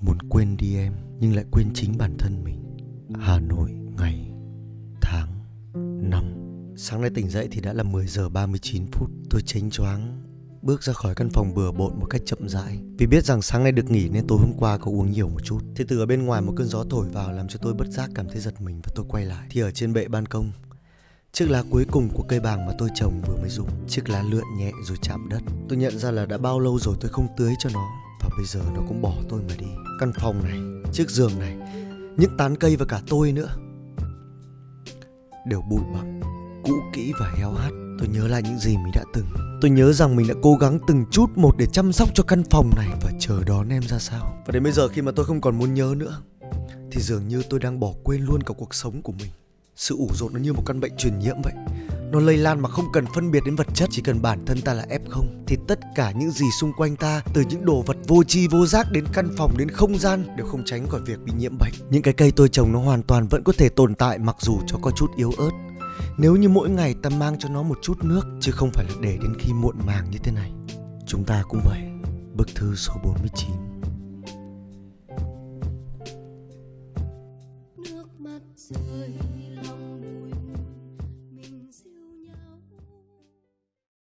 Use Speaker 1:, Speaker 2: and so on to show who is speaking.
Speaker 1: Muốn quên đi em, nhưng lại quên chính bản thân mình. Hà Nội, ngày, tháng, năm. Sáng nay tỉnh dậy thì đã là 10 giờ 39 phút. Tôi chênh choáng, bước ra khỏi căn phòng bừa bộn một cách chậm rãi. Vì biết rằng sáng nay được nghỉ nên tối hôm qua có uống nhiều một chút. Thì từ ở bên ngoài một cơn gió thổi vào làm cho tôi bất giác cảm thấy giật mình và tôi quay lại. Thì ở trên bệ ban công, Chiếc lá cuối cùng của cây bàng mà tôi trồng vừa mới rụng. Chiếc lá lượn nhẹ rồi chạm đất. Tôi nhận ra là đã bao lâu rồi tôi không tưới cho nó bây giờ nó cũng bỏ tôi mà đi. Căn phòng này, chiếc giường này Những tán cây và cả tôi nữa. Đều bụi bặm Cũ kỹ và héo hắt. Tôi nhớ lại những gì mình đã từng. Tôi nhớ rằng mình đã cố gắng từng chút một để chăm sóc cho căn phòng này Và chờ đón em ra sao. Và đến bây giờ khi mà tôi không còn muốn nhớ nữa Thì dường như tôi đang bỏ quên luôn cả cuộc sống của mình. Sự ủ rột nó như một căn bệnh truyền nhiễm vậy nó lây lan mà không cần phân biệt đến vật chất, chỉ cần bản thân ta là f0 thì tất cả những gì xung quanh ta, từ những đồ vật vô tri vô giác đến căn phòng đến không gian, đều không tránh khỏi việc bị nhiễm bệnh. Những cái cây tôi trồng nó hoàn toàn vẫn có thể tồn tại, mặc dù cho có chút yếu ớt. Nếu như mỗi ngày ta mang cho nó một chút nước, chứ không phải là để đến khi muộn màng như thế này. Chúng ta cũng vậy. Bức thư số 49
Speaker 2: nước mắt rơi lòng